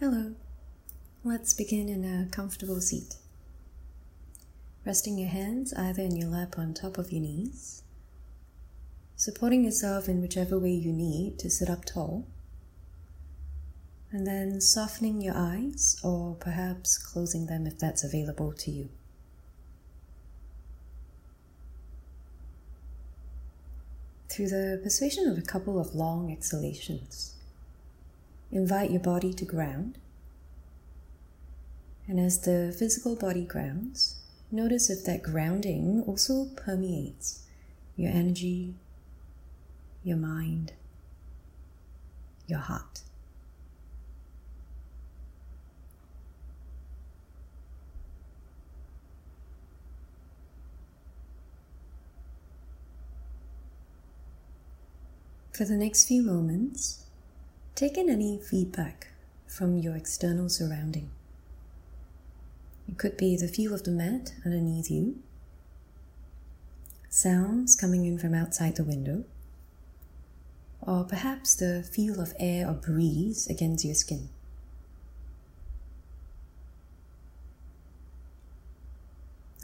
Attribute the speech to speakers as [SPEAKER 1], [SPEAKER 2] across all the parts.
[SPEAKER 1] Hello. Let's begin in a comfortable seat. Resting your hands either in your lap on top of your knees, supporting yourself in whichever way you need to sit up tall, and then softening your eyes or perhaps closing them if that's available to you. Through the persuasion of a couple of long exhalations, invite your body to ground. And as the physical body grounds, notice if that grounding also permeates your energy, your mind, your heart. For the next few moments, take in any feedback from your external surrounding. It could be the feel of the mat underneath you, sounds coming in from outside the window, or perhaps the feel of air or breeze against your skin.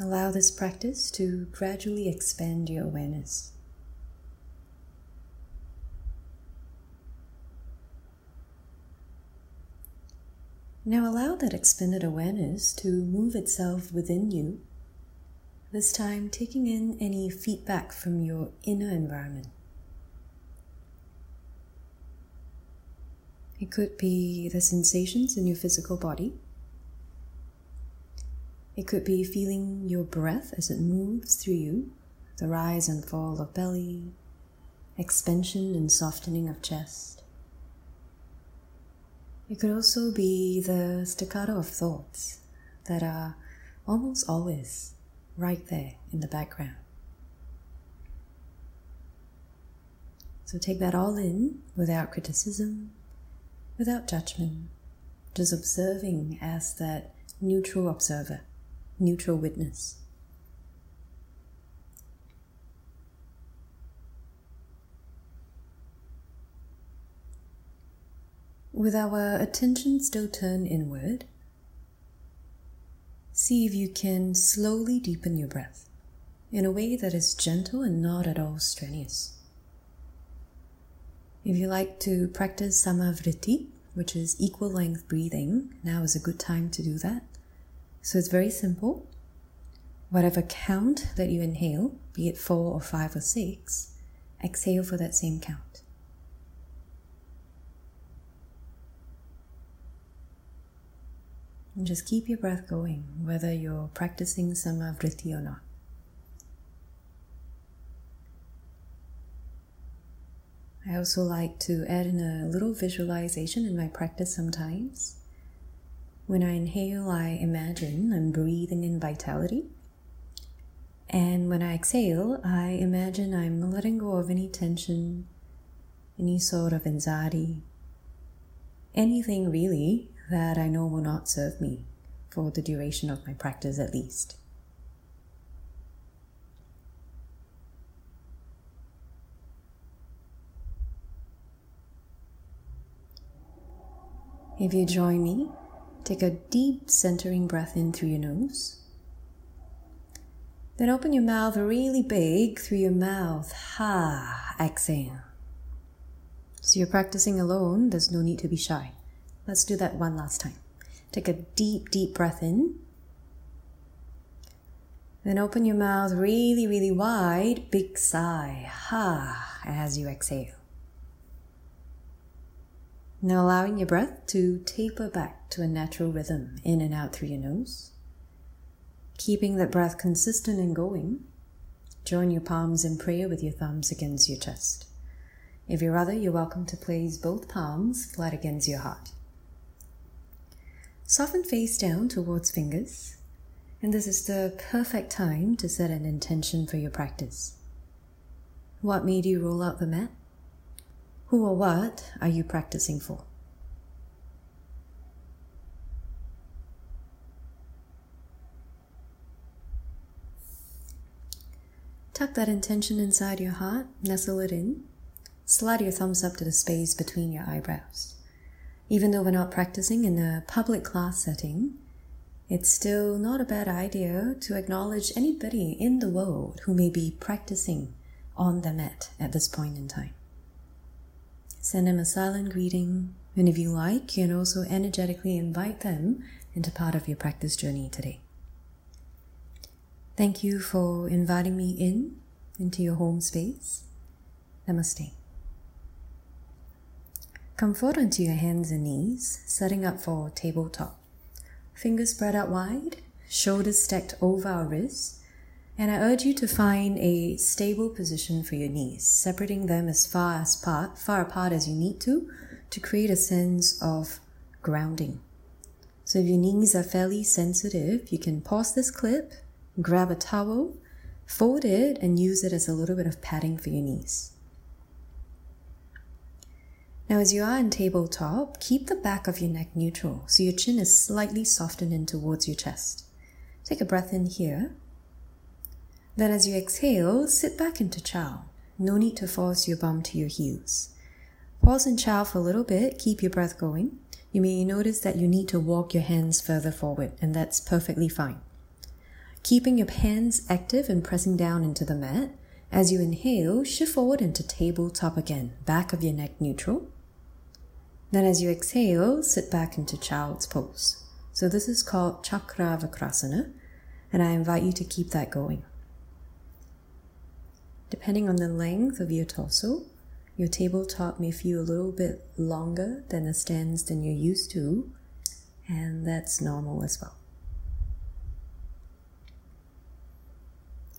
[SPEAKER 1] Allow this practice to gradually expand your awareness. Now allow that expanded awareness to move itself within you, this time taking in any feedback from your inner environment. It could be the sensations in your physical body. It could be feeling your breath as it moves through you, the rise and fall of belly, expansion and softening of chest. It could also be the staccato of thoughts that are almost always right there in the background. So take that all in without criticism, without judgment, just observing as that neutral observer, neutral witness. With our attention still turned inward, see if you can slowly deepen your breath in a way that is gentle and not at all strenuous. If you like to practice samavriti, which is equal length breathing, now is a good time to do that. So it's very simple. Whatever count that you inhale, be it four or five or six, exhale for that same count. And just keep your breath going, whether you're practicing samavriti or not. I also like to add in a little visualization in my practice sometimes. When I inhale, I imagine I'm breathing in vitality. And when I exhale, I imagine I'm letting go of any tension, any sort of anxiety, anything really that I know will not serve me for the duration of my practice at least. If you join me, take a deep centering breath in through your nose. Then open your mouth really big through your mouth. Ha, exhale. So you're practicing alone, there's no need to be shy. Let's do that one last time. Take a deep, deep breath in. Then open your mouth really, really wide. Big sigh. Ha, as you exhale. Now allowing your breath to taper back to a natural rhythm in and out through your nose. Keeping that breath consistent and going. Join your palms in prayer with your thumbs against your chest. If you're other, you're welcome to place both palms flat against your heart. Soften face down towards fingers, and this is the perfect time to set an intention for your practice. What made you roll out the mat? Who or what are you practicing for? Tuck that intention inside your heart, nestle it in, slide your thumbs up to the space between your eyebrows. Even though we're not practicing in a public class setting, it's still not a bad idea to acknowledge anybody in the world who may be practicing on the mat at this point in time. Send them a silent greeting, and if you like, you can also energetically invite them into part of your practice journey today. Thank you for inviting me in into your home space. Namaste. Come forward onto your hands and knees, setting up for tabletop. Fingers spread out wide, shoulders stacked over our wrists, and I urge you to find a stable position for your knees, separating them as far as part, far apart as you need to, to create a sense of grounding. So if your knees are fairly sensitive, you can pause this clip, grab a towel, fold it, and use it as a little bit of padding for your knees. Now, as you are in tabletop, keep the back of your neck neutral so your chin is slightly softened in towards your chest. Take a breath in here. Then, as you exhale, sit back into child. No need to force your bum to your heels. Pause in child for a little bit, keep your breath going. You may notice that you need to walk your hands further forward, and that's perfectly fine. Keeping your hands active and pressing down into the mat. As you inhale, shift forward into tabletop again, back of your neck neutral. Then as you exhale, sit back into child's pose. So this is called Chakravakasana, and I invite you to keep that going. Depending on the length of your torso, your tabletop may feel a little bit longer than the stance than you're used to, and that's normal as well.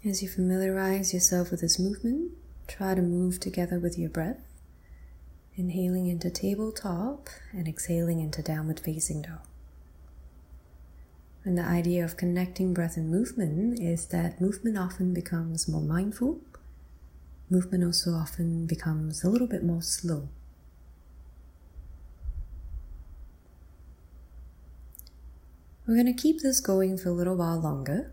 [SPEAKER 1] As you familiarize yourself with this movement, try to move together with your breath. Inhaling into tabletop and exhaling into downward facing dog. And the idea of connecting breath and movement is that movement often becomes more mindful. Movement also often becomes a little bit more slow. We're going to keep this going for a little while longer.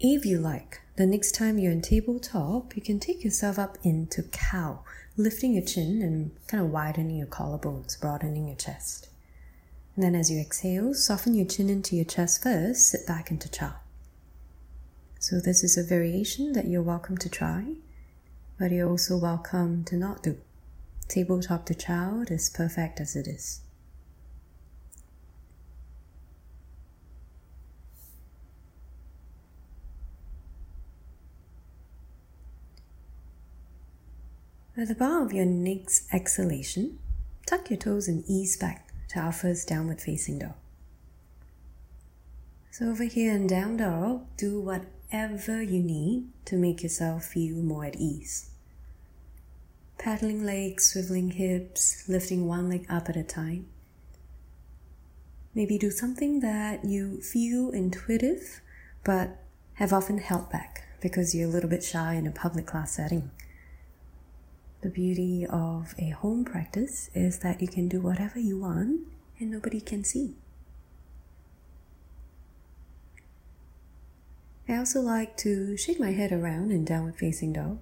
[SPEAKER 1] If you like, the next time you're in tabletop, you can take yourself up into cow, lifting your chin and kind of widening your collarbones, broadening your chest. And then as you exhale, soften your chin into your chest first, sit back into child. So this is a variation that you're welcome to try, but you're also welcome to not do. Tabletop to child is perfect as it is. At the bar of your next exhalation, tuck your toes and ease back to our first downward facing dog. So over here in down dog, do whatever you need to make yourself feel more at ease. Paddling legs, swiveling hips, lifting one leg up at a time. Maybe do something that you feel intuitive but have often held back because you're a little bit shy in a public class setting. The beauty of a home practice is that you can do whatever you want and nobody can see. I also like to shake my head around in downward facing dog.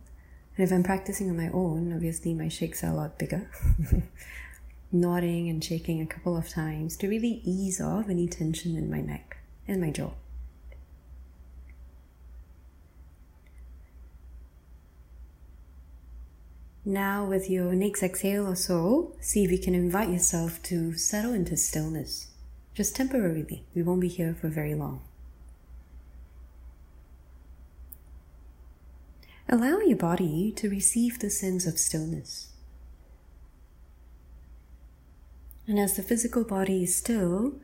[SPEAKER 1] And if I'm practicing on my own, obviously my shakes are a lot bigger. Nodding and shaking a couple of times to really ease off any tension in my neck and my jaw. Now, with your next exhale or so, see if you can invite yourself to settle into stillness. Just temporarily, we won't be here for very long. Allow your body to receive the sense of stillness. And as the physical body is still,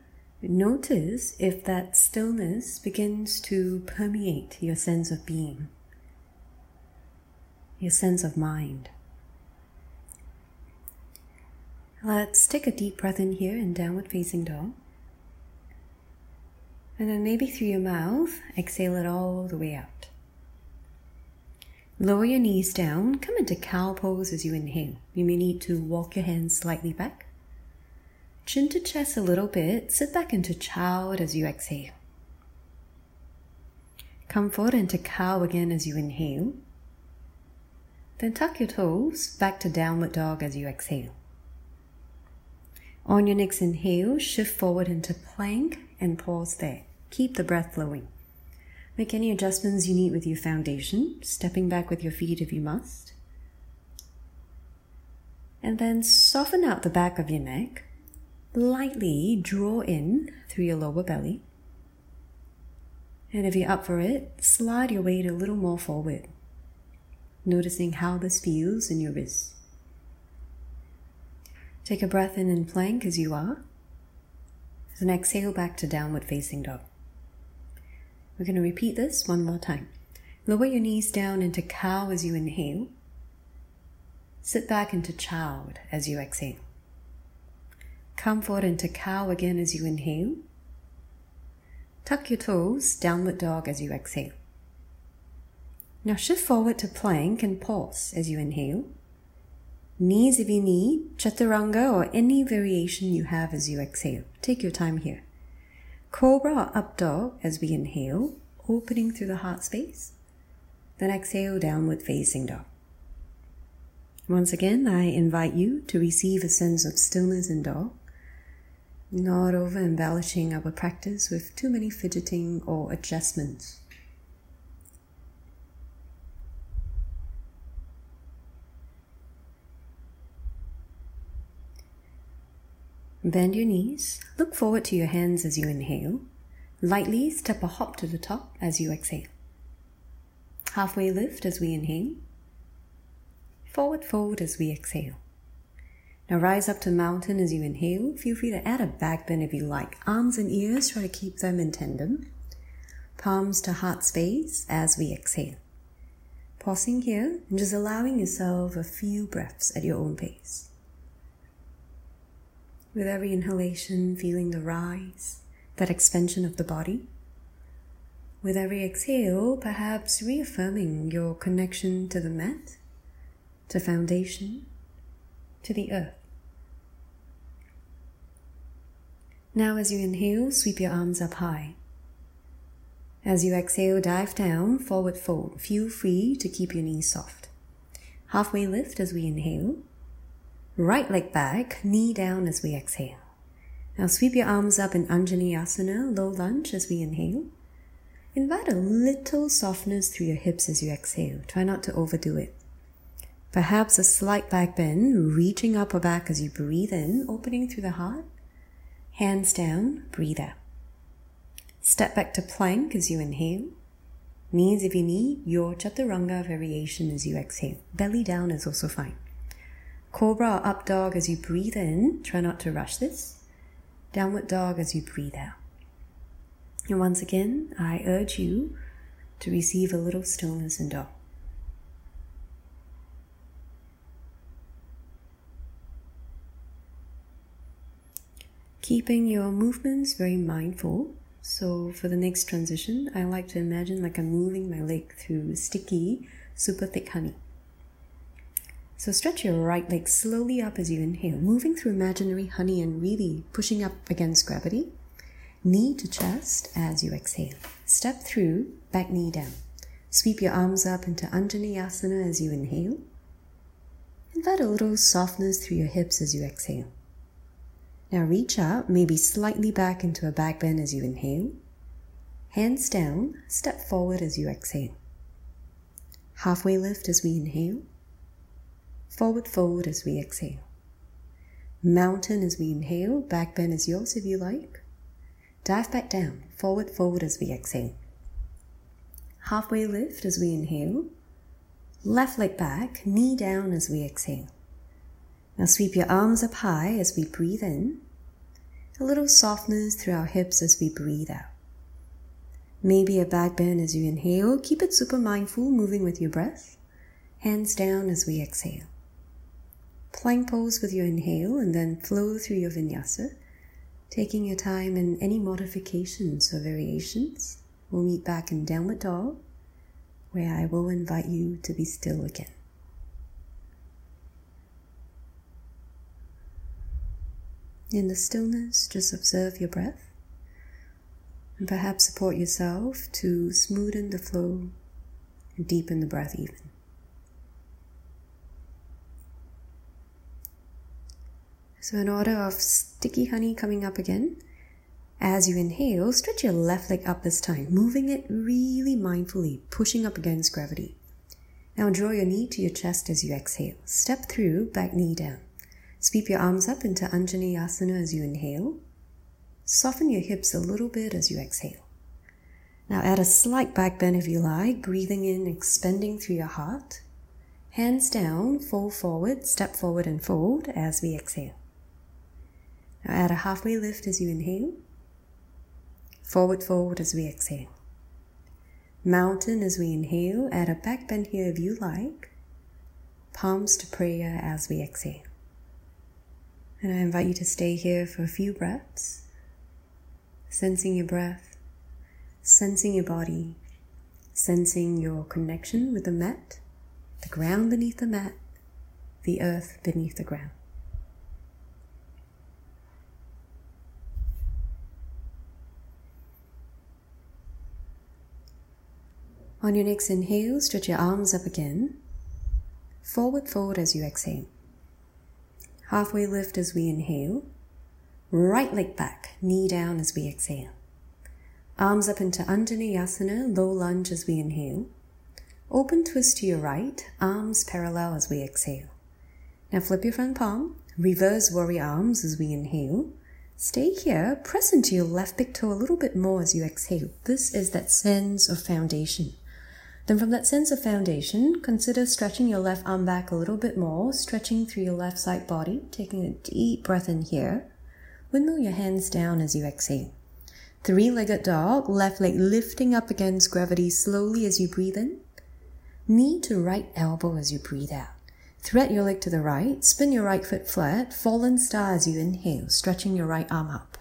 [SPEAKER 1] notice if that stillness begins to permeate your sense of being, your sense of mind. Let's take a deep breath in here in downward facing dog. And then maybe through your mouth, exhale it all the way out. Lower your knees down, come into cow pose as you inhale. You may need to walk your hands slightly back. Chin to chest a little bit, sit back into child as you exhale. Come forward into cow again as you inhale. Then tuck your toes back to downward dog as you exhale. On your next inhale, shift forward into plank and pause there. Keep the breath flowing. Make any adjustments you need with your foundation, stepping back with your feet if you must. And then soften out the back of your neck. Lightly draw in through your lower belly. And if you're up for it, slide your weight a little more forward, noticing how this feels in your wrists. Take a breath in and plank as you are. Then exhale back to downward facing dog. We're going to repeat this one more time. Lower your knees down into cow as you inhale. Sit back into child as you exhale. Come forward into cow again as you inhale. Tuck your toes, downward dog as you exhale. Now shift forward to plank and pause as you inhale. Knees if you need, chaturanga or any variation you have as you exhale. Take your time here. Cobra or up dog as we inhale, opening through the heart space. Then exhale, downward facing dog. Once again, I invite you to receive a sense of stillness in dog not over embellishing our practice with too many fidgeting or adjustments. Bend your knees, look forward to your hands as you inhale. Lightly step a hop to the top as you exhale. Halfway lift as we inhale. Forward fold as we exhale. Now rise up to mountain as you inhale. Feel free to add a back bend if you like. Arms and ears, try to keep them in tandem. Palms to heart space as we exhale. Pausing here and just allowing yourself a few breaths at your own pace. With every inhalation, feeling the rise, that expansion of the body. With every exhale, perhaps reaffirming your connection to the mat, to foundation, to the earth. Now, as you inhale, sweep your arms up high. As you exhale, dive down, forward fold. Feel free to keep your knees soft. Halfway lift as we inhale. Right leg back, knee down as we exhale. Now sweep your arms up in Anjaneyasana, low lunge as we inhale. Invite a little softness through your hips as you exhale. Try not to overdo it. Perhaps a slight back bend, reaching up or back as you breathe in, opening through the heart. Hands down, breathe out. Step back to plank as you inhale. Knees if you need, your chaturanga variation as you exhale. Belly down is also fine. Cobra up dog as you breathe in. Try not to rush this. Downward dog as you breathe out. And once again, I urge you to receive a little stillness in dog. keeping your movements very mindful. So for the next transition, I like to imagine like I'm moving my leg through sticky, super thick honey. So stretch your right leg slowly up as you inhale, moving through imaginary honey and really pushing up against gravity. Knee to chest as you exhale. Step through, back knee down. Sweep your arms up into Anjaneyasana as you inhale. Invite a little softness through your hips as you exhale. Now reach up, maybe slightly back into a back bend as you inhale. Hands down, step forward as you exhale. Halfway lift as we inhale. Forward fold as we exhale. Mountain as we inhale, back bend is yours if you like. Dive back down, forward fold as we exhale. Halfway lift as we inhale. Left leg back, knee down as we exhale. Now sweep your arms up high as we breathe in. A little softness through our hips as we breathe out. Maybe a back bend as you inhale. Keep it super mindful, moving with your breath. Hands down as we exhale. Plank pose with your inhale and then flow through your vinyasa, taking your time in any modifications or variations. We'll meet back in downward dog, where I will invite you to be still again. In the stillness, just observe your breath and perhaps support yourself to smoothen the flow and deepen the breath even. So, in order of sticky honey coming up again, as you inhale, stretch your left leg up this time, moving it really mindfully, pushing up against gravity. Now, draw your knee to your chest as you exhale. Step through, back knee down. Sweep your arms up into Anjaneyasana as you inhale. Soften your hips a little bit as you exhale. Now, add a slight back bend if you like, breathing in, expanding through your heart. Hands down, fold forward, step forward and fold as we exhale. Now add a halfway lift as you inhale. Forward fold as we exhale. Mountain as we inhale. Add a back bend here if you like. Palms to prayer as we exhale. And I invite you to stay here for a few breaths, sensing your breath, sensing your body, sensing your connection with the mat, the ground beneath the mat, the earth beneath the ground. On your next inhale, stretch your arms up again. Forward fold as you exhale. Halfway lift as we inhale. Right leg back, knee down as we exhale. Arms up into Anjaneyasana, low lunge as we inhale. Open twist to your right, arms parallel as we exhale. Now flip your front palm, reverse warrior arms as we inhale. Stay here, press into your left big toe a little bit more as you exhale. This is that sense of foundation. Then from that sense of foundation, consider stretching your left arm back a little bit more, stretching through your left side body, taking a deep breath in here. Windmill your hands down as you exhale. Three-legged dog, left leg lifting up against gravity slowly as you breathe in. Knee to right elbow as you breathe out. Thread your leg to the right, spin your right foot flat, fallen star as you inhale, stretching your right arm up.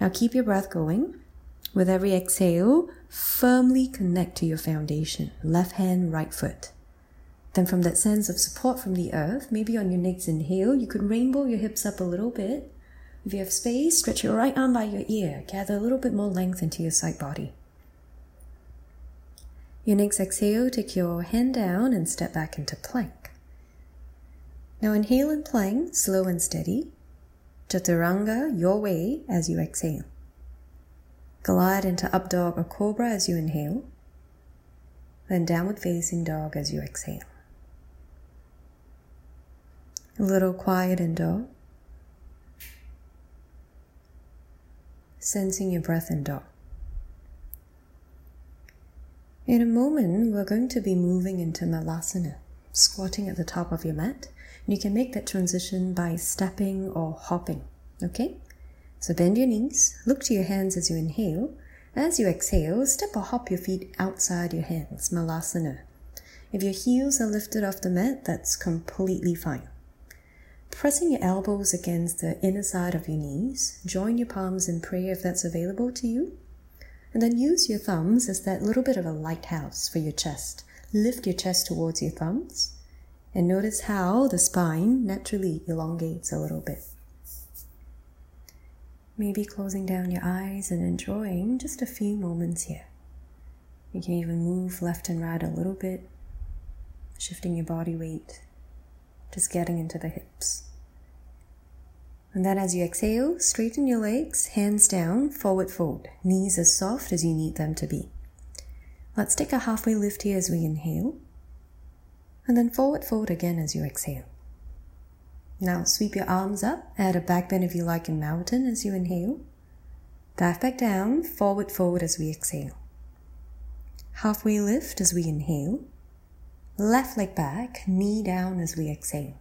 [SPEAKER 1] Now keep your breath going. With every exhale, firmly connect to your foundation, left hand, right foot. Then, from that sense of support from the earth, maybe on your next inhale, you could rainbow your hips up a little bit. If you have space, stretch your right arm by your ear, gather a little bit more length into your side body. Your next exhale, take your hand down and step back into plank. Now inhale in plank, slow and steady. Chaturanga, your way as you exhale. Glide into up dog or cobra as you inhale, then downward facing dog as you exhale. A little quiet in dog. Sensing your breath in dog. In a moment, we're going to be moving into Malasana, squatting at the top of your mat. You can make that transition by stepping or hopping, okay? So bend your knees, look to your hands as you inhale. As you exhale, step or hop your feet outside your hands, Malasana. If your heels are lifted off the mat, that's completely fine. Pressing your elbows against the inner side of your knees, join your palms in prayer if that's available to you. And then use your thumbs as that little bit of a lighthouse for your chest. Lift your chest towards your thumbs and notice how the spine naturally elongates a little bit. Maybe closing down your eyes and enjoying just a few moments here. You can even move left and right a little bit, shifting your body weight, just getting into the hips. And then as you exhale, straighten your legs, hands down, forward fold, knees as soft as you need them to be. Let's take a halfway lift here as we inhale, and then forward fold again as you exhale. Now sweep your arms up, add a back bend if you like in mountain as you inhale. Dive back down, forward forward as we exhale. Halfway lift as we inhale. Left leg back, knee down as we exhale.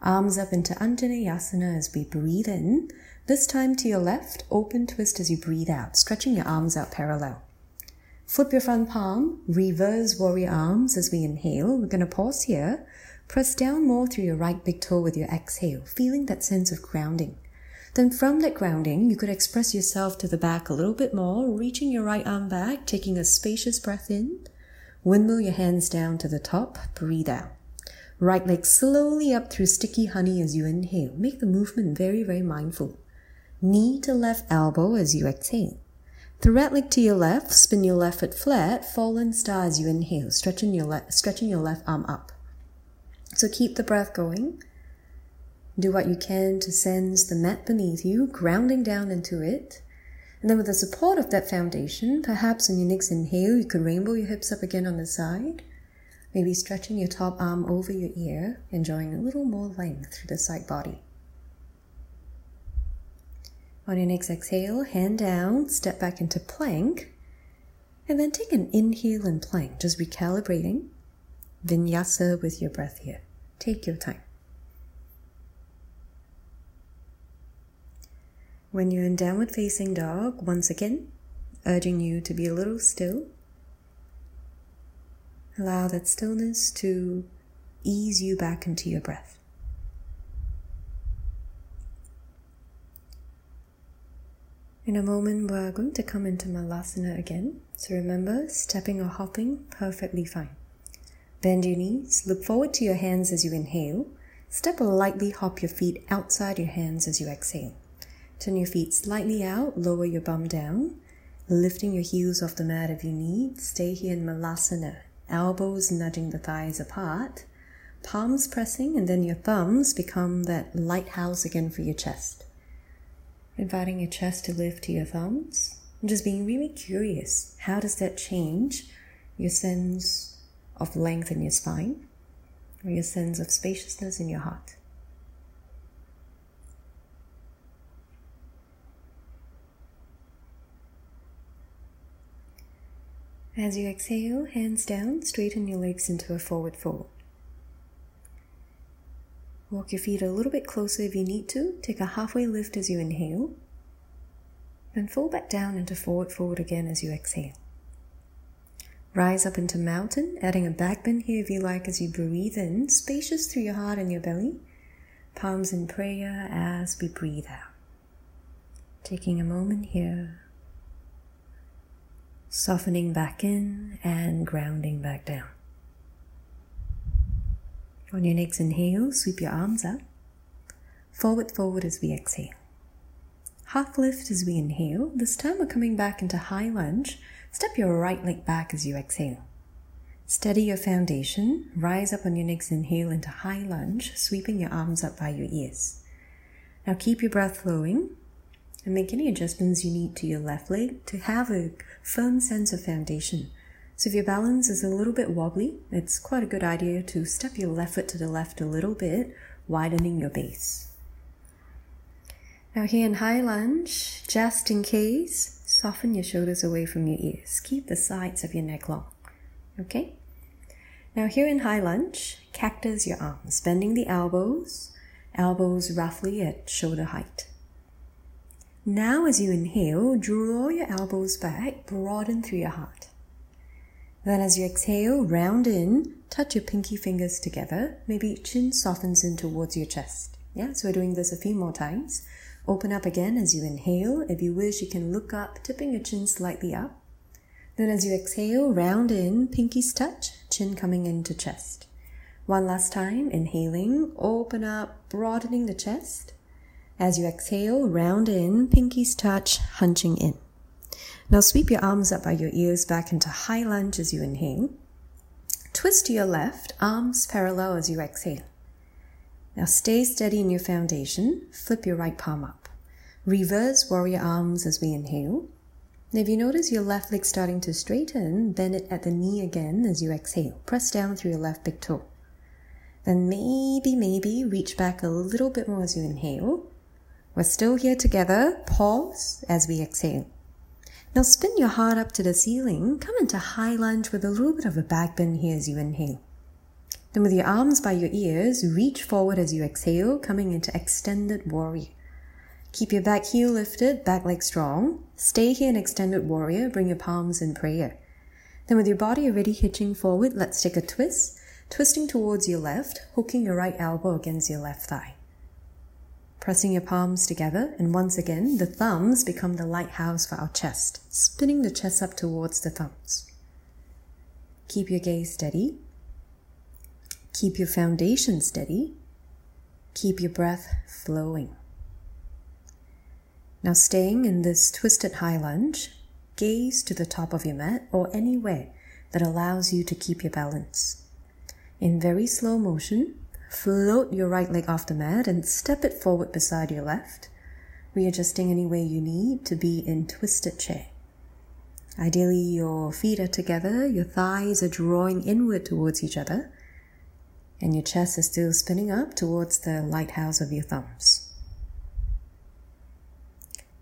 [SPEAKER 1] Arms up into Anjaneyasana as we breathe in. This time to your left, open twist as you breathe out, stretching your arms out parallel. Flip your front palm, reverse warrior arms as we inhale. We're going to pause here Press down more through your right big toe with your exhale, feeling that sense of grounding. Then from that grounding, you could express yourself to the back a little bit more, reaching your right arm back, taking a spacious breath in. Windmill your hands down to the top, breathe out. Right leg slowly up through sticky honey as you inhale. Make the movement very, very mindful. Knee to left elbow as you exhale. Thread leg to your left, spin your left foot flat, fallen star as you inhale, stretching your, le- stretching your left arm up. So keep the breath going. Do what you can to sense the mat beneath you, grounding down into it. And then with the support of that foundation, perhaps on your next inhale, you could rainbow your hips up again on the side. Maybe stretching your top arm over your ear, enjoying a little more length through the side body. On your next exhale, hand down, step back into plank, and then take an inhale and plank, just recalibrating. Vinyasa with your breath here. Take your time. When you're in downward facing dog, once again, urging you to be a little still. Allow that stillness to ease you back into your breath. In a moment, we're going to come into Malasana again. So remember, stepping or hopping, perfectly fine. Bend your knees, look forward to your hands as you inhale. Step lightly hop your feet outside your hands as you exhale. Turn your feet slightly out, lower your bum down, lifting your heels off the mat if you need. Stay here in Malasana, elbows nudging the thighs apart, palms pressing, and then your thumbs become that lighthouse again for your chest. Inviting your chest to lift to your thumbs, and just being really curious. How does that change your sense of length in your spine or your sense of spaciousness in your heart? As you exhale, hands down, straighten your legs into a forward fold. Walk your feet a little bit closer if you need to. Take a halfway lift as you inhale. Then fall back down into forward fold again as you exhale. Rise up into mountain, adding a back bend here if you like as you breathe in, spacious through your heart and your belly. Palms in prayer as we breathe out. Taking a moment here softening back in and grounding back down. On your next inhale, sweep your arms up. Forward, forward as we exhale. Half lift as we inhale. This time we're coming back into high lunge. Step your right leg back as you exhale. Steady your foundation. Rise up on your next inhale into high lunge, sweeping your arms up by your ears. Now keep your breath flowing and make any adjustments you need to your left leg to have a firm sense of foundation. So if your balance is a little bit wobbly, it's quite a good idea to step your left foot to the left a little bit, widening your base. Now here in high lunge, just in case, soften your shoulders away from your ears. Keep the sides of your neck long. Okay? Now here in high lunge, cactus your arms, bending the elbows, elbows roughly at shoulder height. Now, as you inhale, draw your elbows back, broaden through your heart. Then, as you exhale, round in, touch your pinky fingers together. Maybe chin softens in towards your chest. Yeah, so we're doing this a few more times. Open up again as you inhale. If you wish, you can look up, tipping your chin slightly up. Then, as you exhale, round in, pinkies touch, chin coming into chest. One last time, inhaling, open up, broadening the chest. As you exhale, round in, pinkies touch, hunching in. Now sweep your arms up by your ears back into high lunge as you inhale. Twist to your left, arms parallel as you exhale. Now stay steady in your foundation. Flip your right palm up. Reverse warrior arms as we inhale. Now if you notice your left leg starting to straighten, bend it at the knee again as you exhale. Press down through your left big toe. Then maybe, maybe reach back a little bit more as you inhale. We're still here together. Pause as we exhale. Now spin your heart up to the ceiling. Come into high lunge with a little bit of a back bend here as you inhale. Then with your arms by your ears, reach forward as you exhale, coming into extended warrior. Keep your back heel lifted, back leg strong. Stay here in extended warrior. Bring your palms in prayer. Then with your body already hitching forward, let's take a twist. Twisting towards your left, hooking your right elbow against your left thigh pressing your palms together, and once again, the thumbs become the lighthouse for our chest, spinning the chest up towards the thumbs. Keep your gaze steady. Keep your foundation steady. Keep your breath flowing. Now, staying in this twisted high lunge, gaze to the top of your mat or anywhere that allows you to keep your balance. In very slow motion, float your right leg off the mat and step it forward beside your left, readjusting any way you need to be in twisted chair. Ideally, your feet are together, your thighs are drawing inward towards each other, and your chest is still spinning up towards the lighthouse of your thumbs.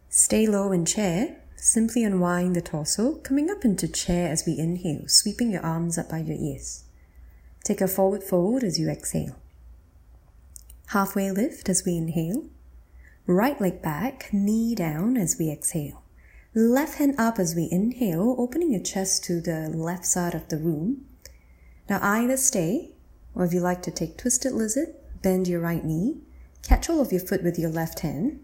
[SPEAKER 1] Stay low in chair. Simply unwind the torso, coming up into chair as we inhale, sweeping your arms up by your ears. Take a forward fold as you exhale. Halfway lift as we inhale. Right leg back, knee down as we exhale. Left hand up as we inhale, opening your chest to the left side of the room. Now either stay, or if you like to take twisted lizard, bend your right knee, catch all of your foot with your left hand,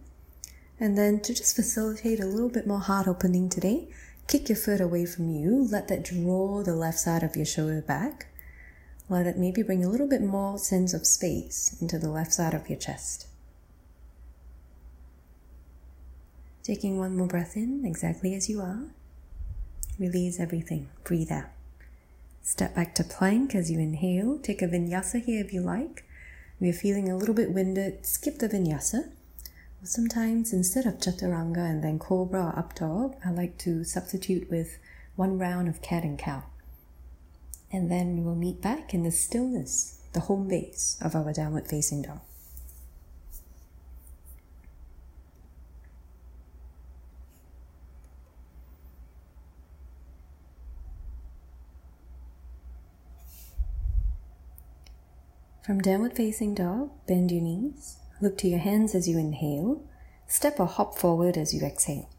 [SPEAKER 1] and then to just facilitate a little bit more heart opening today, kick your foot away from you, let that draw the left side of your shoulder back. Let it maybe bring a little bit more sense of space into the left side of your chest. Taking one more breath in, exactly as you are. Release everything. Breathe out. Step back to plank as you inhale. Take a vinyasa here if you like. If you're feeling a little bit winded, skip the vinyasa. Sometimes instead of chaturanga and then cobra or up dog, I like to substitute with one round of cat and cow. And then we'll meet back in the stillness, the home base of our downward facing dog. From downward facing dog, bend your knees, look to your hands as you inhale, step or hop forward as you exhale.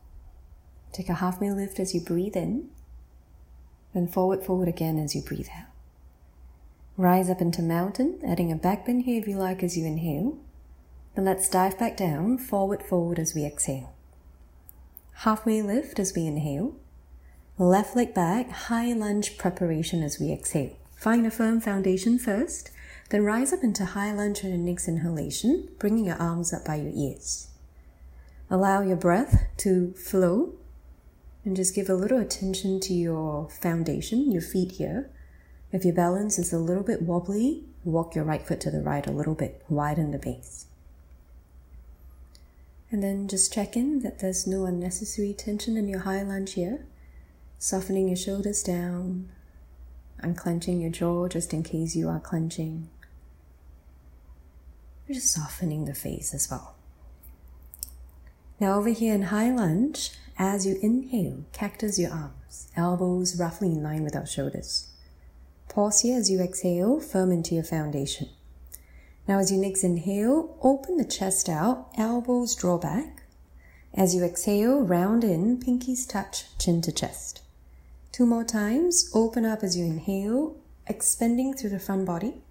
[SPEAKER 1] Take a halfway lift as you breathe in, then forward forward again as you breathe out. Rise up into mountain, adding a back bend here if you like as you inhale. Then let's dive back down, forward forward as we exhale. Halfway lift as we inhale. Left leg back, high lunge preparation as we exhale. Find a firm foundation first then rise up into high lunge on your next inhalation, bringing your arms up by your ears. Allow your breath to flow and just give a little attention to your foundation, your feet here. If your balance is a little bit wobbly, walk your right foot to the right a little bit, widen the base. And then just check in that there's no unnecessary tension in your high lunge here. Softening your shoulders down, unclenching your jaw just in case you are clenching just softening the face as well. Now over here in high lunge, as you inhale, cactus your arms, elbows roughly in line with our shoulders. Pause here as you exhale, firm into your foundation. Now as you next inhale, open the chest out, elbows draw back. As you exhale, round in, pinkies touch chin to chest. Two more times, open up as you inhale, expanding through the front body.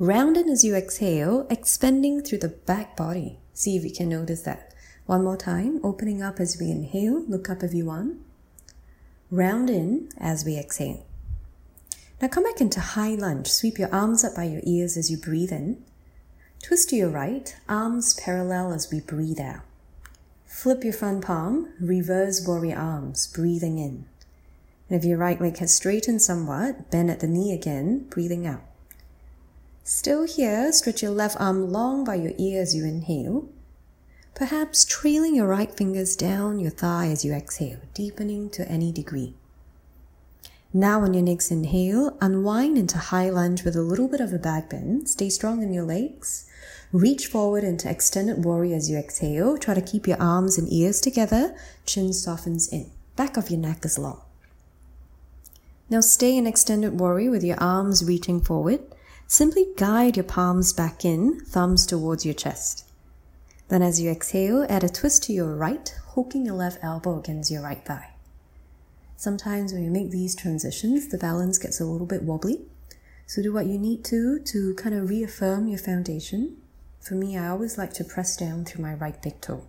[SPEAKER 1] Rounding as you exhale, expanding through the back body. See if you can notice that. One more time, opening up as we inhale, look up if you want. Round in as we exhale. Now come back into high lunge. Sweep your arms up by your ears as you breathe in. Twist to your right, arms parallel as we breathe out. Flip your front palm, reverse warrior arms, breathing in. And if your right leg has straightened somewhat, bend at the knee again, breathing out. Still here, stretch your left arm long by your ear as you inhale, perhaps trailing your right fingers down your thigh as you exhale, deepening to any degree. Now on your next inhale, unwind into high lunge with a little bit of a back bend. Stay strong in your legs. Reach forward into extended warrior as you exhale. Try to keep your arms and ears together. Chin softens in. Back of your neck is long. Now stay in extended warrior with your arms reaching forward. Simply guide your palms back in, thumbs towards your chest. Then as you exhale, add a twist to your right, hooking your left elbow against your right thigh. Sometimes when you make these transitions, the balance gets a little bit wobbly. So do what you need to to kind of reaffirm your foundation. For me, I always like to press down through my right big toe.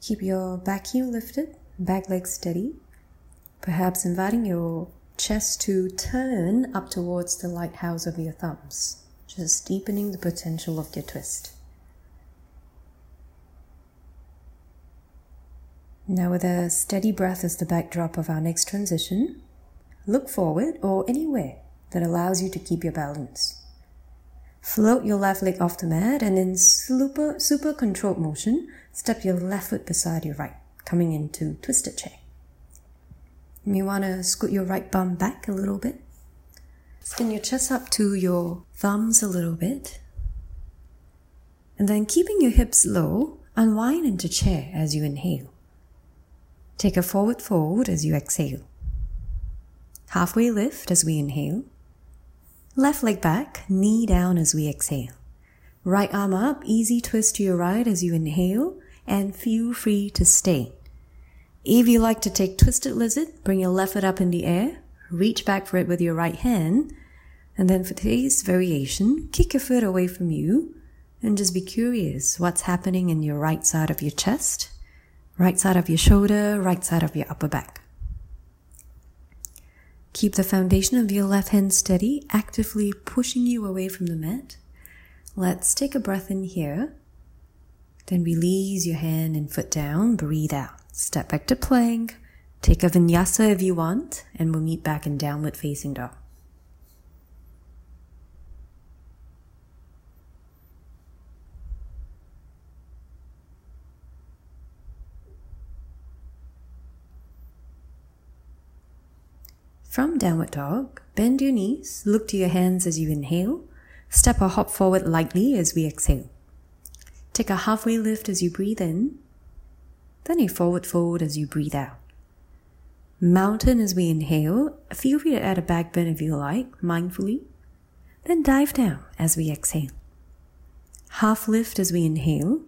[SPEAKER 1] Keep your back heel lifted, back leg steady, perhaps inviting your chest to turn up towards the lighthouse of your thumbs, just deepening the potential of your twist. Now, with a steady breath as the backdrop of our next transition, look forward or anywhere that allows you to keep your balance. Float your left leg off the mat and in super, super controlled motion, step your left foot beside your right, coming into twisted chair. You want to scoot your right bum back a little bit. Spin your chest up to your thumbs a little bit. And then keeping your hips low, unwind into chair as you inhale. Take a forward fold as you exhale. Halfway lift as we inhale. Left leg back, knee down as we exhale. Right arm up, easy twist to your right as you inhale, and feel free to stay. If you like to take twisted lizard, bring your left foot up in the air, reach back for it with your right hand, and then for today's variation, kick your foot away from you and just be curious what's happening in your right side of your chest, right side of your shoulder, right side of your upper back. Keep the foundation of your left hand steady, actively pushing you away from the mat. Let's take a breath in here. Then release your hand and foot down, breathe out. Step back to plank. Take a vinyasa if you want, and we'll meet back in downward facing dog. From downward dog, bend your knees, look to your hands as you inhale, step or hop forward lightly as we exhale. Take a halfway lift as you breathe in, then a forward fold as you breathe out. Mountain as we inhale, feel free to add a back bend if you like, mindfully. Then dive down as we exhale. Half lift as we inhale.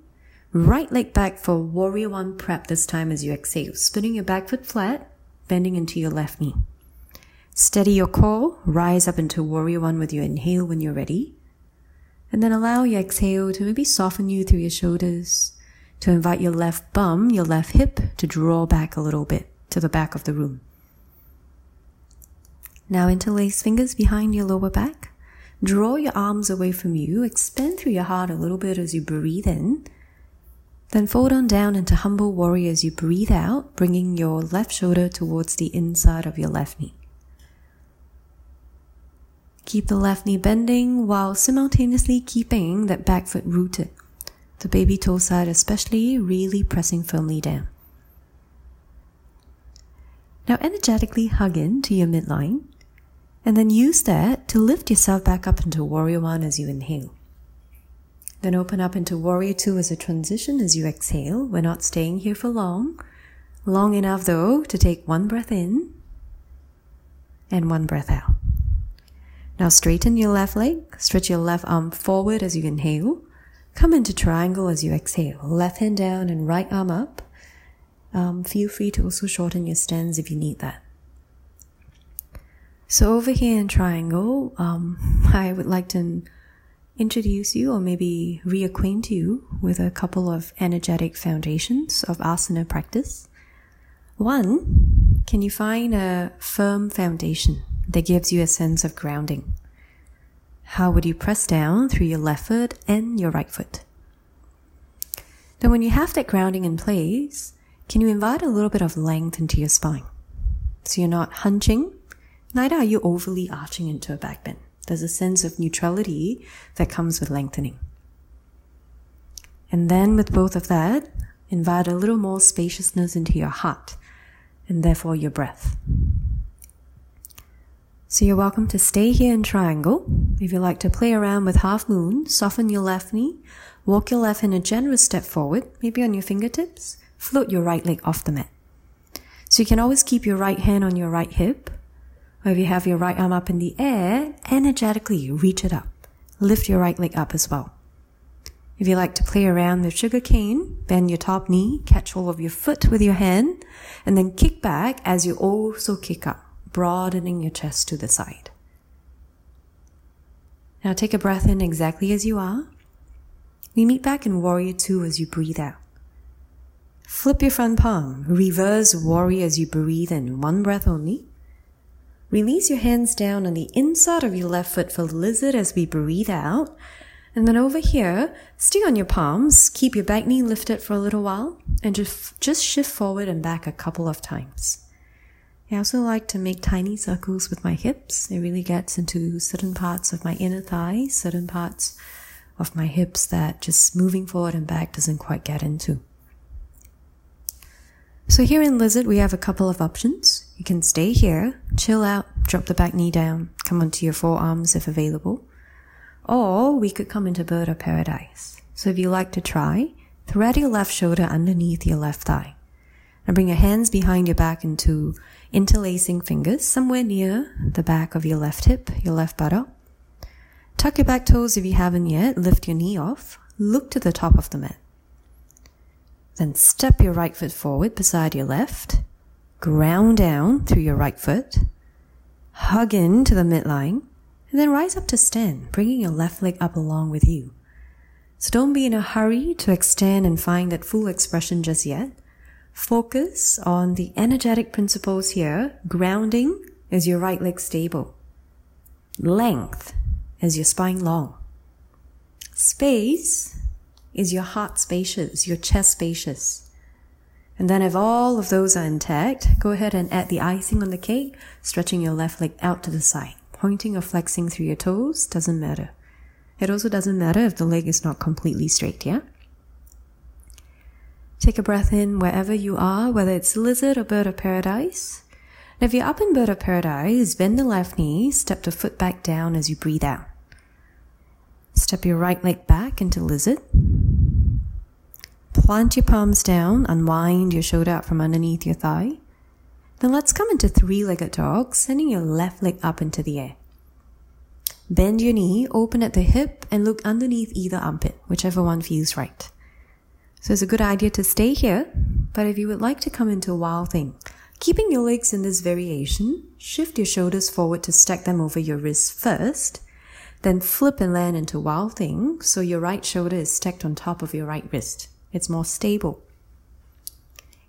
[SPEAKER 1] Right leg back for warrior one prep this time as you exhale, spinning your back foot flat, bending into your left knee. Steady your core, rise up into warrior one with your inhale when you're ready. And then allow your exhale to maybe soften you through your shoulders, to invite your left bum, your left hip to draw back a little bit to the back of the room. Now interlace fingers behind your lower back. Draw your arms away from you. Expand through your heart a little bit as you breathe in. Then fold on down into humble warrior as you breathe out, bringing your left shoulder towards the inside of your left knee. Keep the left knee bending while simultaneously keeping that back foot rooted. The baby toe side especially really pressing firmly down. Now energetically hug in to your midline and then use that to lift yourself back up into warrior one as you inhale. Then open up into warrior two as a transition as you exhale. We're not staying here for long. Long enough though to take one breath in and one breath out. Now straighten your left leg, stretch your left arm forward as you inhale. Come into triangle as you exhale. Left hand down and right arm up. Um, feel free to also shorten your stance if you need that. So over here in triangle, um, I would like to introduce you or maybe reacquaint you with a couple of energetic foundations of asana practice. One, can you find a firm foundation that gives you a sense of grounding. How would you press down through your left foot and your right foot? Then when you have that grounding in place, can you invite a little bit of length into your spine? So you're not hunching, neither are you overly arching into a back bend. There's a sense of neutrality that comes with lengthening. And then with both of that, invite a little more spaciousness into your heart and therefore your breath. So you're welcome to stay here in triangle. If you like to play around with half moon, soften your left knee, walk your left hand a generous step forward, maybe on your fingertips, float your right leg off the mat. So you can always keep your right hand on your right hip, or if you have your right arm up in the air, energetically reach it up. Lift your right leg up as well. If you like to play around with sugar cane, bend your top knee, catch hold of your foot with your hand, and then kick back as you also kick up broadening your chest to the side. Now take a breath in exactly as you are. We meet back in warrior two as you breathe out. Flip your front palm, reverse warrior as you breathe in, one breath only. Release your hands down on the inside of your left foot for lizard as we breathe out. And then over here, stay on your palms, keep your back knee lifted for a little while, and just, just shift forward and back a couple of times. I also like to make tiny circles with my hips. It really gets into certain parts of my inner thighs, certain parts of my hips that just moving forward and back doesn't quite get into. So here in Lizard, we have a couple of options. You can stay here, chill out, drop the back knee down, come onto your forearms if available. Or we could come into Bird of Paradise. So if you like to try, thread your left shoulder underneath your left thigh. And bring your hands behind your back into interlacing fingers somewhere near the back of your left hip, your left buttock. Tuck your back toes if you haven't yet. Lift your knee off. Look to the top of the mat. Then step your right foot forward beside your left. Ground down through your right foot. Hug in to the midline. And then rise up to stand, bringing your left leg up along with you. So don't be in a hurry to extend and find that full expression just yet. Focus on the energetic principles here. Grounding is your right leg stable. Length is your spine long. Space is your heart spacious, your chest spacious. And then if all of those are intact, go ahead and add the icing on the cake, stretching your left leg out to the side. Pointing or flexing through your toes doesn't matter. It also doesn't matter if the leg is not completely straight, yeah? Take a breath in wherever you are, whether it's lizard or bird of paradise. And if you're up in bird of paradise, bend the left knee, step the foot back down as you breathe out. Step your right leg back into lizard. Plant your palms down, unwind your shoulder out from underneath your thigh. Then let's come into three-legged dog, sending your left leg up into the air. Bend your knee, open at the hip, and look underneath either armpit, whichever one feels right. So it's a good idea to stay here, but if you would like to come into a wild thing, keeping your legs in this variation, shift your shoulders forward to stack them over your wrists first, then flip and land into wild thing so your right shoulder is stacked on top of your right wrist. It's more stable.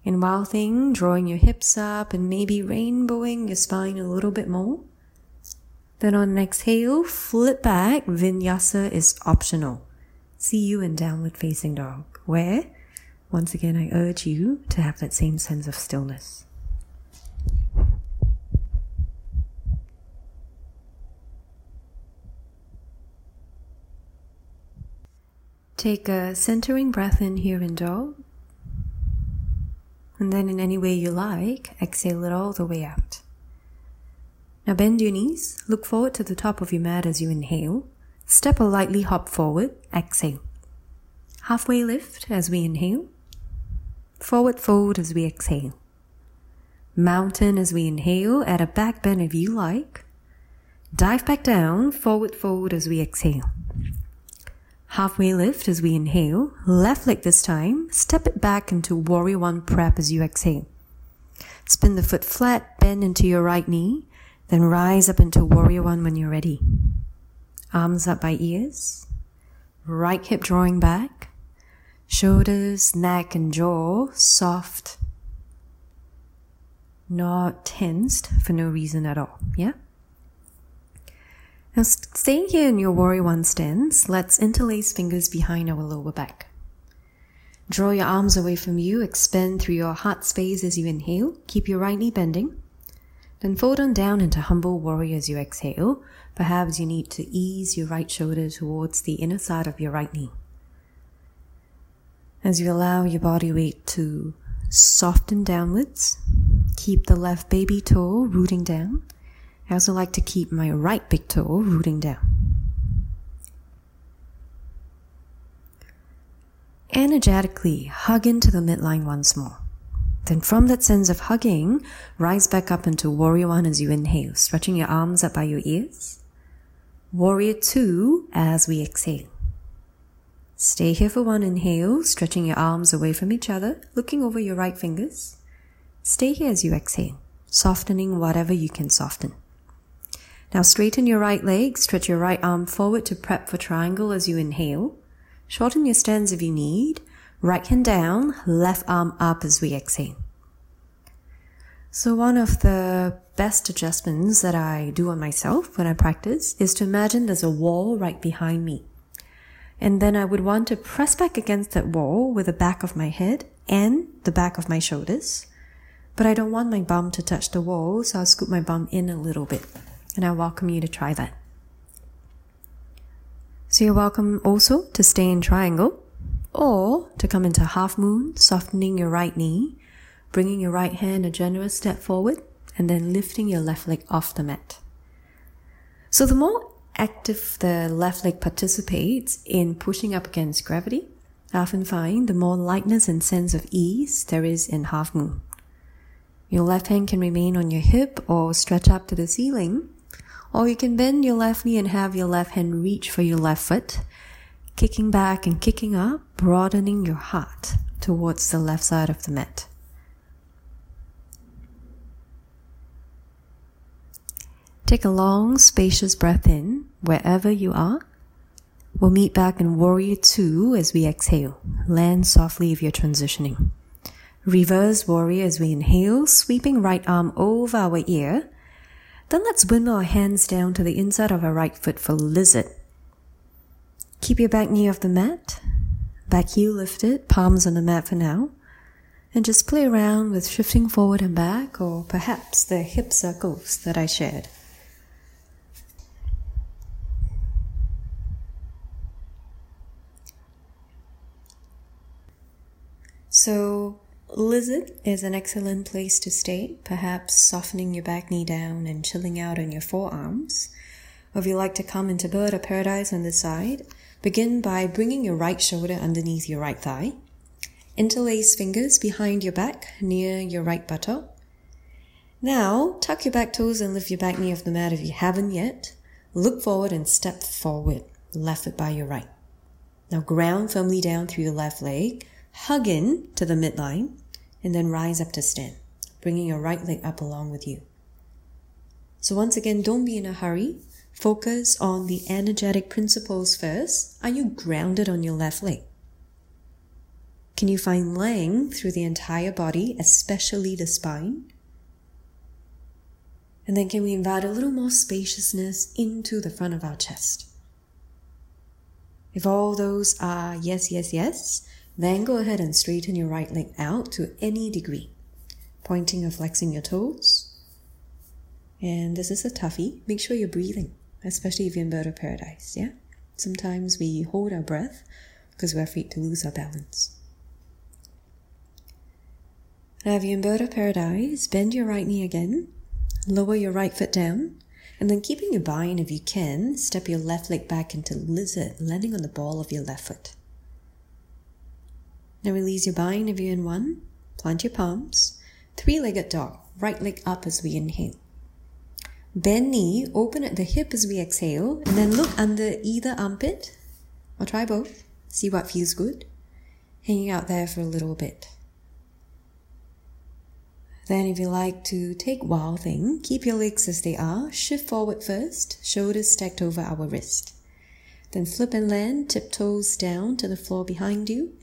[SPEAKER 1] In wild thing, drawing your hips up and maybe rainbowing your spine a little bit more. Then on an exhale, flip back. Vinyasa is optional. See you in downward facing dog where, once again, I urge you to have that same sense of stillness. Take a centering breath in here in dog. And then, in any way you like, exhale it all the way out. Now, bend your knees, look forward to the top of your mat as you inhale. Step or lightly hop forward, exhale. Halfway lift as we inhale. Forward fold as we exhale. Mountain as we inhale. Add a back bend if you like. Dive back down. Forward fold as we exhale. Halfway lift as we inhale. Left leg this time. Step it back into warrior one prep as you exhale. Spin the foot flat, bend into your right knee, then rise up into warrior one when you're ready. Arms up by ears. Right hip drawing back. Shoulders, neck, and jaw soft, not tensed for no reason at all. Yeah? Now, staying here in your warrior one stance, let's interlace fingers behind our lower back. Draw your arms away from you, expand through your heart space as you inhale. Keep your right knee bending. Then fold on down into humble warrior as you exhale. Perhaps you need to ease your right shoulder towards the inner side of your right knee as you allow your body weight to soften downwards. Keep the left baby toe rooting down. I also like to keep my right big toe rooting down. Energetically hug into the midline once more. Then from that sense of hugging, rise back up into warrior one as you inhale, stretching your arms up by your ears. Warrior two as we exhale. Stay here for one inhale, stretching your arms away from each other, looking over your right fingers. Stay here as you exhale, softening whatever you can soften. Now straighten your right leg, stretch your right arm forward to prep for triangle as you inhale. Shorten your stance if you need. Right hand down, left arm up as we exhale. So one of the best adjustments that I do on myself when I practice is to imagine there's a wall right behind me. And then I would want to press back against that wall with the back of my head and the back of my shoulders. but I don't want my bum to touch the wall, so I'll scoop my bum in a little bit. And I welcome you to try that. So you're welcome also to stay in triangle or to come into half moon, softening your right knee, bringing your right hand a generous step forward, and then lifting your left leg off the mat. So the more active the left leg participates in pushing up against gravity, I often find the more lightness and sense of ease there is in half moon. Your left hand can remain on your hip or stretch up to the ceiling, or you can bend your left knee and have your left hand reach for your left foot, kicking back and kicking up, broadening your heart towards the left side of the mat. Take a long, spacious breath in wherever you are. We'll meet back in Warrior 2 as we exhale. Land softly if you're transitioning. Reverse Warrior as we inhale, sweeping right arm over our ear. Then let's windmill our hands down to the inside of our right foot for Lizard. Keep your back knee off the mat, back heel lifted, palms on the mat for now. And just play around with shifting forward and back, or perhaps the hip circles that I shared. So, lizard is an excellent place to stay, perhaps softening your back knee down and chilling out on your forearms. Or if you like to come into bird of paradise on this side, begin by bringing your right shoulder underneath your right thigh. Interlace fingers behind your back near your right buttock. Now, tuck your back toes and lift your back knee off the mat if you haven't yet. Look forward and step forward, left foot by your right. Now ground firmly down through your left leg hug in to the midline, and then rise up to stand, bringing your right leg up along with you. So once again, don't be in a hurry. Focus on the energetic principles first. Are you grounded on your left leg? Can you find length through the entire body, especially the spine? And then can we invite a little more spaciousness into the front of our chest? If all those are yes, yes, yes, then go ahead and straighten your right leg out to any degree, pointing or flexing your toes. And this is a toughie. Make sure you're breathing, especially if you're in bird of paradise, yeah? Sometimes we hold our breath because we're afraid to lose our balance. Now, if you're in bird of paradise, bend your right knee again, lower your right foot down, and then keeping your bind if you can, step your left leg back into lizard, landing on the ball of your left foot. Now release your bind if you're in one. Plant your palms. Three-legged dog. Right leg up as we inhale. Bend knee, open at the hip as we exhale, and then look under either armpit, or try both. See what feels good. Hanging out there for a little bit. Then if you like to take wild thing, keep your legs as they are. Shift forward first, shoulders stacked over our wrist. Then flip and land, tiptoes down to the floor behind you.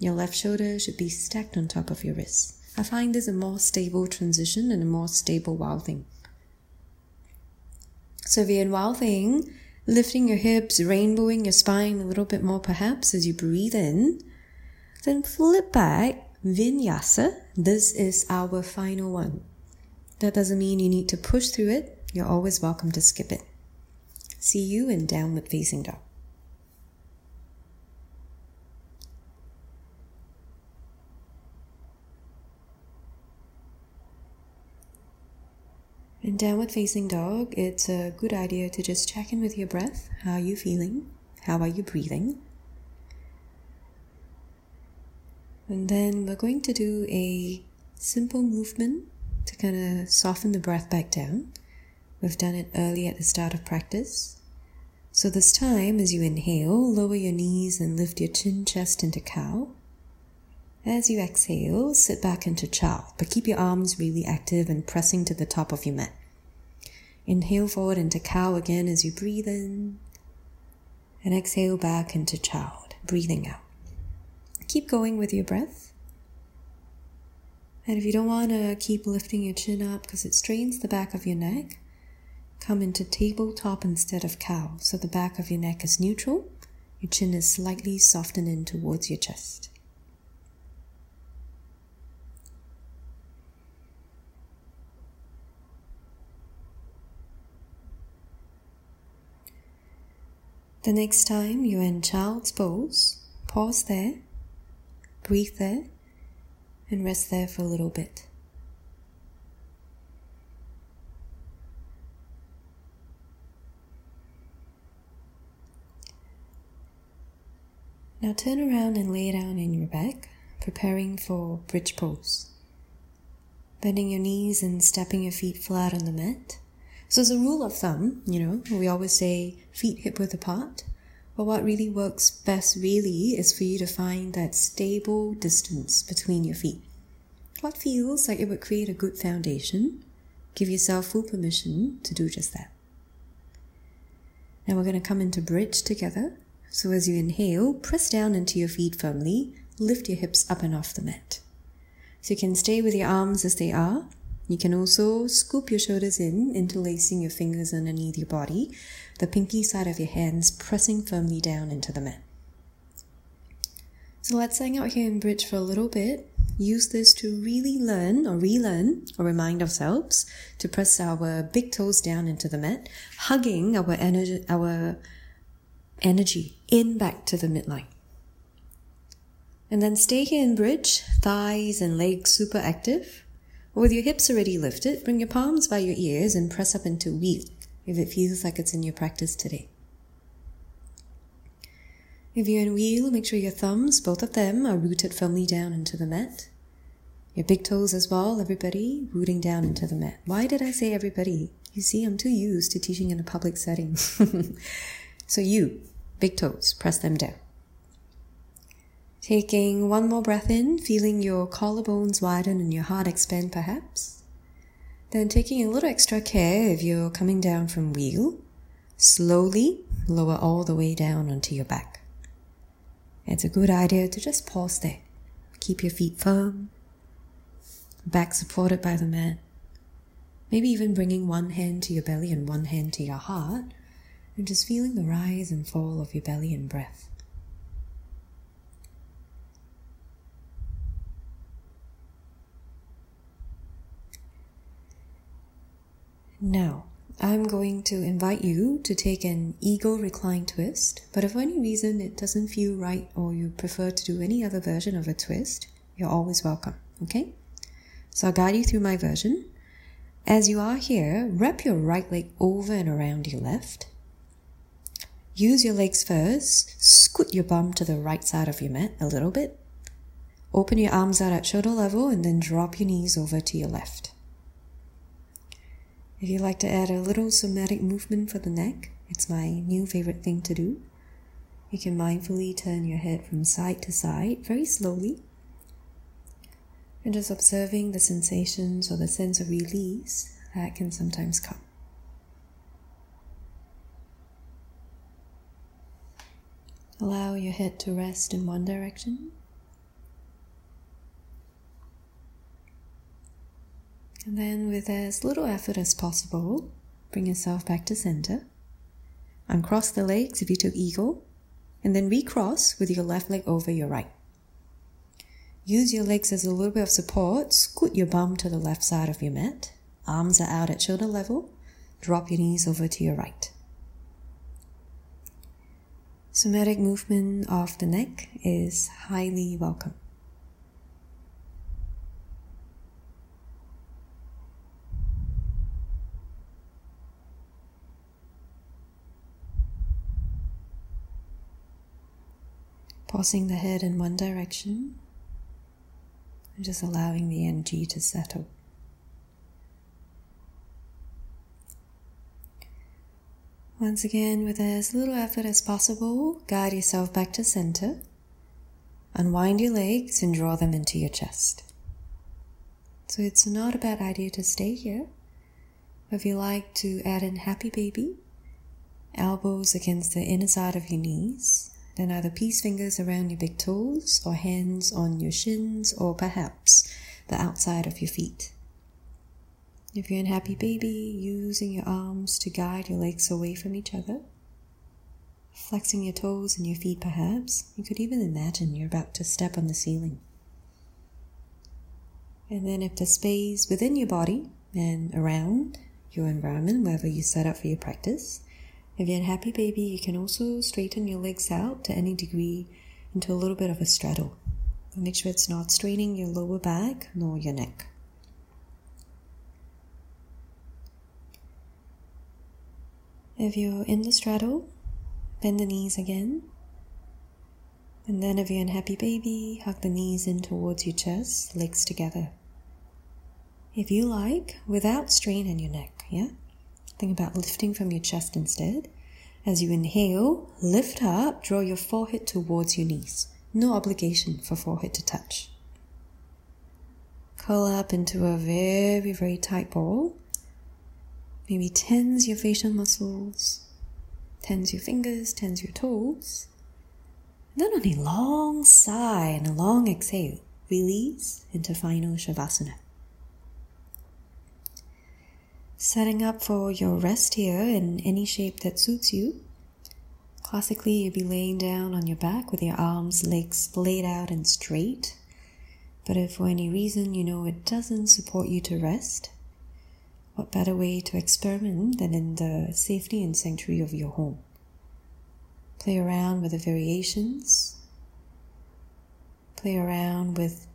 [SPEAKER 1] Your left shoulder should be stacked on top of your wrist. I find this a more stable transition and a more stable wild thing. So if you're in wild thing, lifting your hips, rainbowing your spine a little bit more perhaps as you breathe in, then flip back, vinyasa. This is our final one. That doesn't mean you need to push through it. You're always welcome to skip it. See you in downward facing dog. In downward facing dog, it's a good idea to just check in with your breath. How are you feeling? How are you breathing? And then we're going to do a simple movement to kind of soften the breath back down. We've done it early at the start of practice. So this time, as you inhale, lower your knees and lift your chin chest into cow. As you exhale, sit back into child, but keep your arms really active and pressing to the top of your mat. Inhale forward into cow again as you breathe in, and exhale back into child, breathing out. Keep going with your breath. And if you don't want to keep lifting your chin up because it strains the back of your neck, come into tabletop instead of cow. So the back of your neck is neutral, your chin is slightly softened in towards your chest. The next time you're in child's pose, pause there, breathe there, and rest there for a little bit. Now turn around and lay down in your back, preparing for bridge pose. Bending your knees and stepping your feet flat on the mat. So, as a rule of thumb, you know, we always say feet hip width apart. But what really works best, really, is for you to find that stable distance between your feet. What feels like it would create a good foundation. Give yourself full permission to do just that. Now we're going to come into bridge together. So as you inhale, press down into your feet firmly, lift your hips up and off the mat. So you can stay with your arms as they are. You can also scoop your shoulders in, interlacing your fingers underneath your body, the pinky side of your hands pressing firmly down into the mat. So let's hang out here in bridge for a little bit. Use this to really learn or relearn or remind ourselves to press our big toes down into the mat, hugging our energy, our energy in back to the midline. And then stay here in bridge, thighs and legs super active. With your hips already lifted, bring your palms by your ears and press up into wheel if it feels like it's in your practice today. If you're in wheel, make sure your thumbs, both of them, are rooted firmly down into the mat. Your big toes as well, everybody, rooting down into the mat. Why did I say everybody? You see, I'm too used to teaching in a public setting. so you, big toes, press them down. Taking one more breath in, feeling your collarbones widen and your heart expand perhaps. Then taking a little extra care if you're coming down from wheel, slowly lower all the way down onto your back. It's a good idea to just pause there. Keep your feet firm, back supported by the mat. Maybe even bringing one hand to your belly and one hand to your heart and just feeling the rise and fall of your belly and breath. Now, I'm going to invite you to take an eagle recline twist, but if for any reason it doesn't feel right or you prefer to do any other version of a twist, you're always welcome, okay? So I'll guide you through my version. As you are here, wrap your right leg over and around your left Use your legs first. Scoot your bum to the right side of your mat a little bit. Open your arms out at shoulder level and then drop your knees over to your left. If you'd like to add a little somatic movement for the neck, it's my new favorite thing to do. You can mindfully turn your head from side to side very slowly and just observing the sensations or the sense of release that can sometimes come. Allow your head to rest in one direction. And then, with as little effort as possible, bring yourself back to center. Uncross the legs if you took eagle, and then recross with your left leg over your right. Use your legs as a little bit of support. Scoot your bum to the left side of your mat. Arms are out at shoulder level. Drop your knees over to your right. Somatic movement of the neck is highly welcome. Pausing the head in one direction and just allowing the energy to settle. Once again, with as little effort as possible, guide yourself back to center. Unwind your legs and draw them into your chest. So it's not a bad idea to stay here. If you like to add in happy baby, elbows against the inner side of your knees, then either peace fingers around your big toes or hands on your shins or perhaps the outside of your feet. If you're in happy baby, using your arms to guide your legs away from each other, flexing your toes and your feet perhaps. You could even imagine you're about to step on the ceiling. And then, if the space within your body and around your environment, wherever you set up for your practice, If you're a happy baby, you can also straighten your legs out to any degree into a little bit of a straddle. Make sure it's not straining your lower back nor your neck. If you're in the straddle, bend the knees again. And then, if you're in happy baby, hug the knees in towards your chest, legs together. If you like, without strain in your neck, yeah? Think about lifting from your chest instead. As you inhale, lift up, draw your forehead towards your knees. No obligation for forehead to touch. Curl up into a very, very tight ball. Maybe tense your facial muscles, tense your fingers, tense your toes. Then on a long sigh and a long exhale, release into final Shavasana. Setting up for your rest here in any shape that suits you. Classically, you'd be laying down on your back with your arms, legs splayed out and straight. But if for any reason you know it doesn't support you to rest, what better way to experiment than in the safety and sanctuary of your home? Play around with the variations. Play around with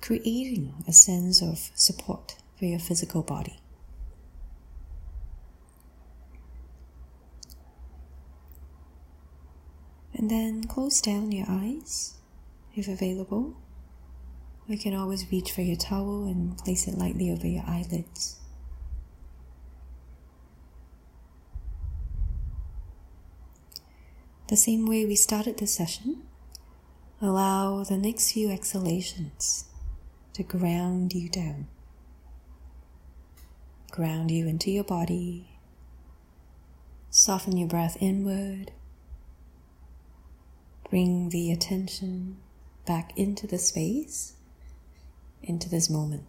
[SPEAKER 1] creating a sense of support for your physical body. And then close down your eyes if available. You can always reach for your towel and place it lightly over your eyelids. The same way we started the session, allow the next few exhalations to ground you down ground you into your body. Soften your breath inward. Bring the attention back into the space, into this moment.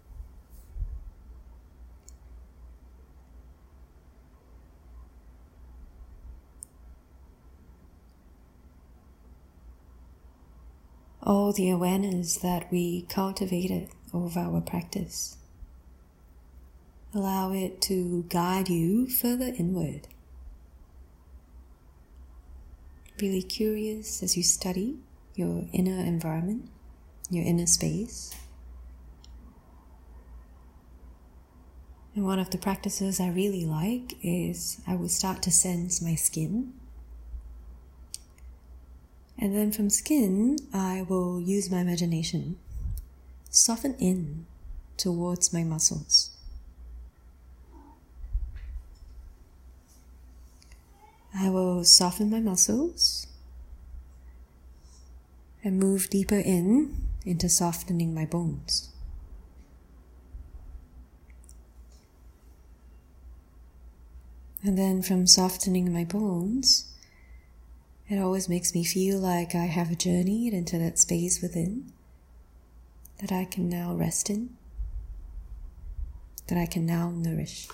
[SPEAKER 1] all the awareness that we cultivated over our practice Allow it to guide you further inward. Really curious as you study your inner environment, your inner space. And one of the practices I really like is I will start to sense my skin. And then from skin, I will use my imagination, soften in towards my muscles. I will soften my muscles and move deeper in into softening my bones. And then from softening my bones, it always makes me feel like I have journeyed into that space within that I can now rest in, that I can now nourish.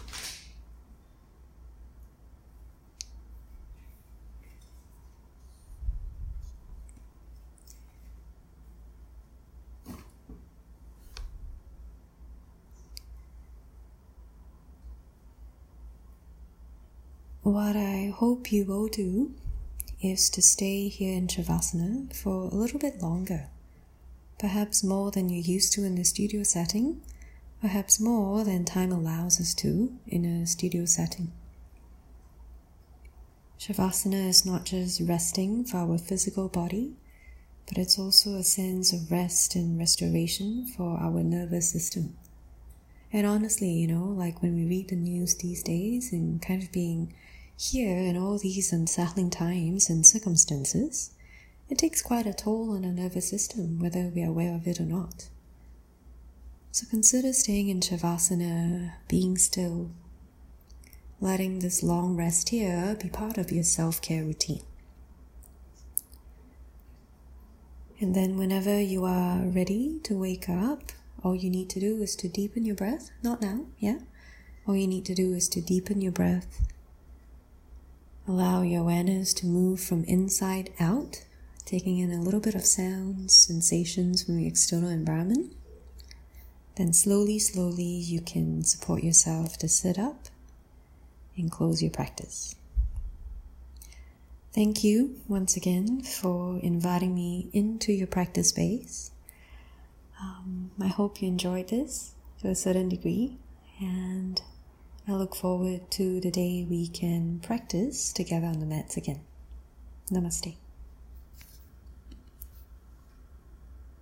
[SPEAKER 1] What I hope you will do is to stay here in Shavasana for a little bit longer, perhaps more than you're used to in the studio setting, perhaps more than time allows us to in a studio setting. Shavasana is not just resting for our physical body, but it's also a sense of rest and restoration for our nervous system. And honestly, you know, like when we read the news these days and kind of being here, in all these unsettling times and circumstances, it takes quite a toll on our nervous system, whether we are aware of it or not. So consider staying in Shavasana, being still, letting this long rest here be part of your self care routine. And then, whenever you are ready to wake up, all you need to do is to deepen your breath. Not now, yeah? All you need to do is to deepen your breath Allow your awareness to move from inside out, taking in a little bit of sounds, sensations from the external environment. Then slowly, slowly, you can support yourself to sit up and close your practice. Thank you once again for inviting me into your practice space. Um, I hope you enjoyed this to a certain degree, and I look forward to the day we can practice together on the mats again. Namaste.